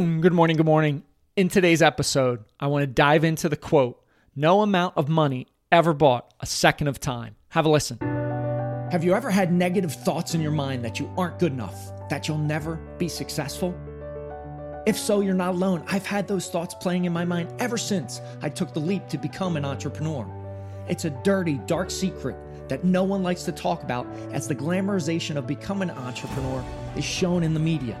Good morning, good morning. In today's episode, I want to dive into the quote No amount of money ever bought a second of time. Have a listen. Have you ever had negative thoughts in your mind that you aren't good enough, that you'll never be successful? If so, you're not alone. I've had those thoughts playing in my mind ever since I took the leap to become an entrepreneur. It's a dirty, dark secret that no one likes to talk about as the glamorization of becoming an entrepreneur is shown in the media.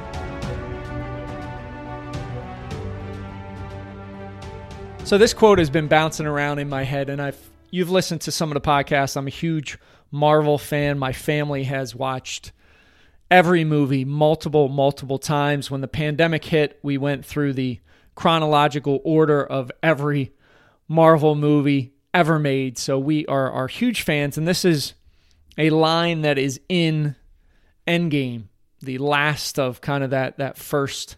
So this quote has been bouncing around in my head, and I've you've listened to some of the podcasts. I'm a huge Marvel fan. My family has watched every movie multiple, multiple times. When the pandemic hit, we went through the chronological order of every Marvel movie ever made. So we are are huge fans, and this is a line that is in Endgame, the last of kind of that that first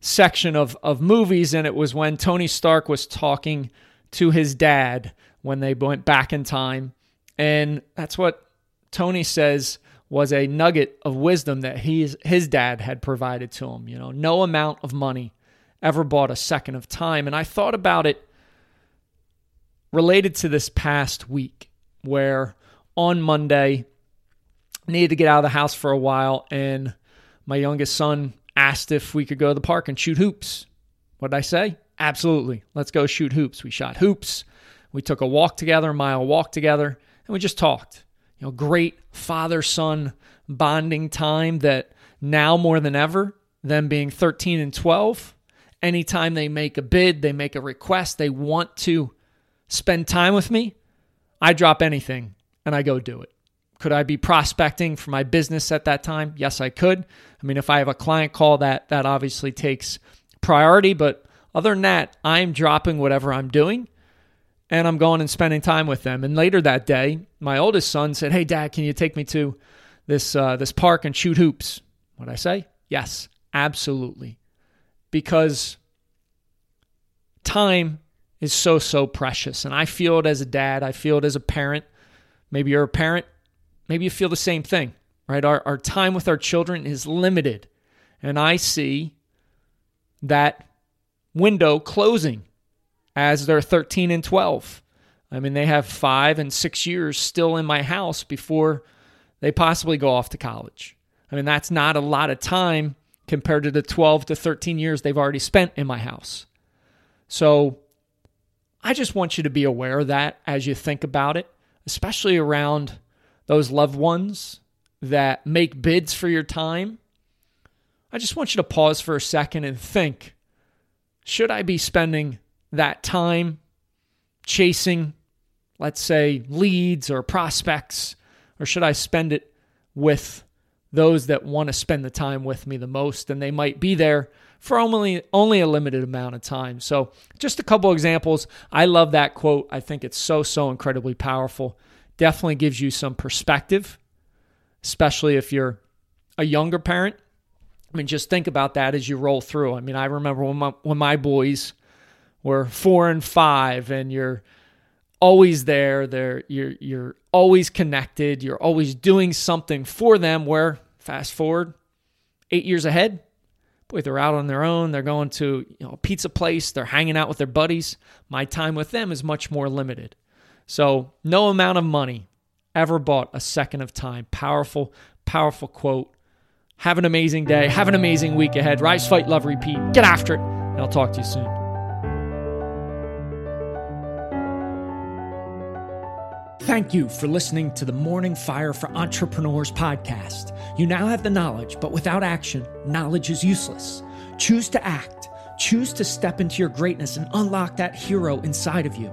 section of of movies, and it was when Tony Stark was talking to his dad when they went back in time, and that's what Tony says was a nugget of wisdom that he's his dad had provided to him. You know, no amount of money ever bought a second of time, and I thought about it related to this past week where on Monday. Needed to get out of the house for a while, and my youngest son asked if we could go to the park and shoot hoops. What did I say? Absolutely. Let's go shoot hoops. We shot hoops. We took a walk together, a mile walk together, and we just talked. You know, great father son bonding time that now more than ever, them being 13 and 12, anytime they make a bid, they make a request, they want to spend time with me, I drop anything and I go do it. Could I be prospecting for my business at that time? Yes, I could. I mean, if I have a client call that that obviously takes priority, but other than that, I'm dropping whatever I'm doing and I'm going and spending time with them. And later that day, my oldest son said, "Hey, Dad, can you take me to this uh, this park and shoot hoops?" What I say? Yes, absolutely, because time is so so precious, and I feel it as a dad. I feel it as a parent. Maybe you're a parent. Maybe you feel the same thing, right? Our, our time with our children is limited. And I see that window closing as they're 13 and 12. I mean, they have five and six years still in my house before they possibly go off to college. I mean, that's not a lot of time compared to the 12 to 13 years they've already spent in my house. So I just want you to be aware of that as you think about it especially around those loved ones that make bids for your time, I just want you to pause for a second and think should I be spending that time chasing, let's say, leads or prospects, or should I spend it with those that want to spend the time with me the most and they might be there for only only a limited amount of time. So, just a couple examples. I love that quote. I think it's so so incredibly powerful. Definitely gives you some perspective, especially if you're a younger parent. I mean, just think about that as you roll through. I mean, I remember when my when my boys were 4 and 5 and you're always there, there you're you're always connected, you're always doing something for them where fast forward 8 years ahead, boy, they're out on their own. They're going to you know, a pizza place. They're hanging out with their buddies. My time with them is much more limited. So, no amount of money ever bought a second of time. Powerful, powerful quote. Have an amazing day. Have an amazing week ahead. Rise, fight, love, repeat. Get after it. And I'll talk to you soon. Thank you for listening to the Morning Fire for Entrepreneurs podcast. You now have the knowledge, but without action, knowledge is useless. Choose to act. Choose to step into your greatness and unlock that hero inside of you.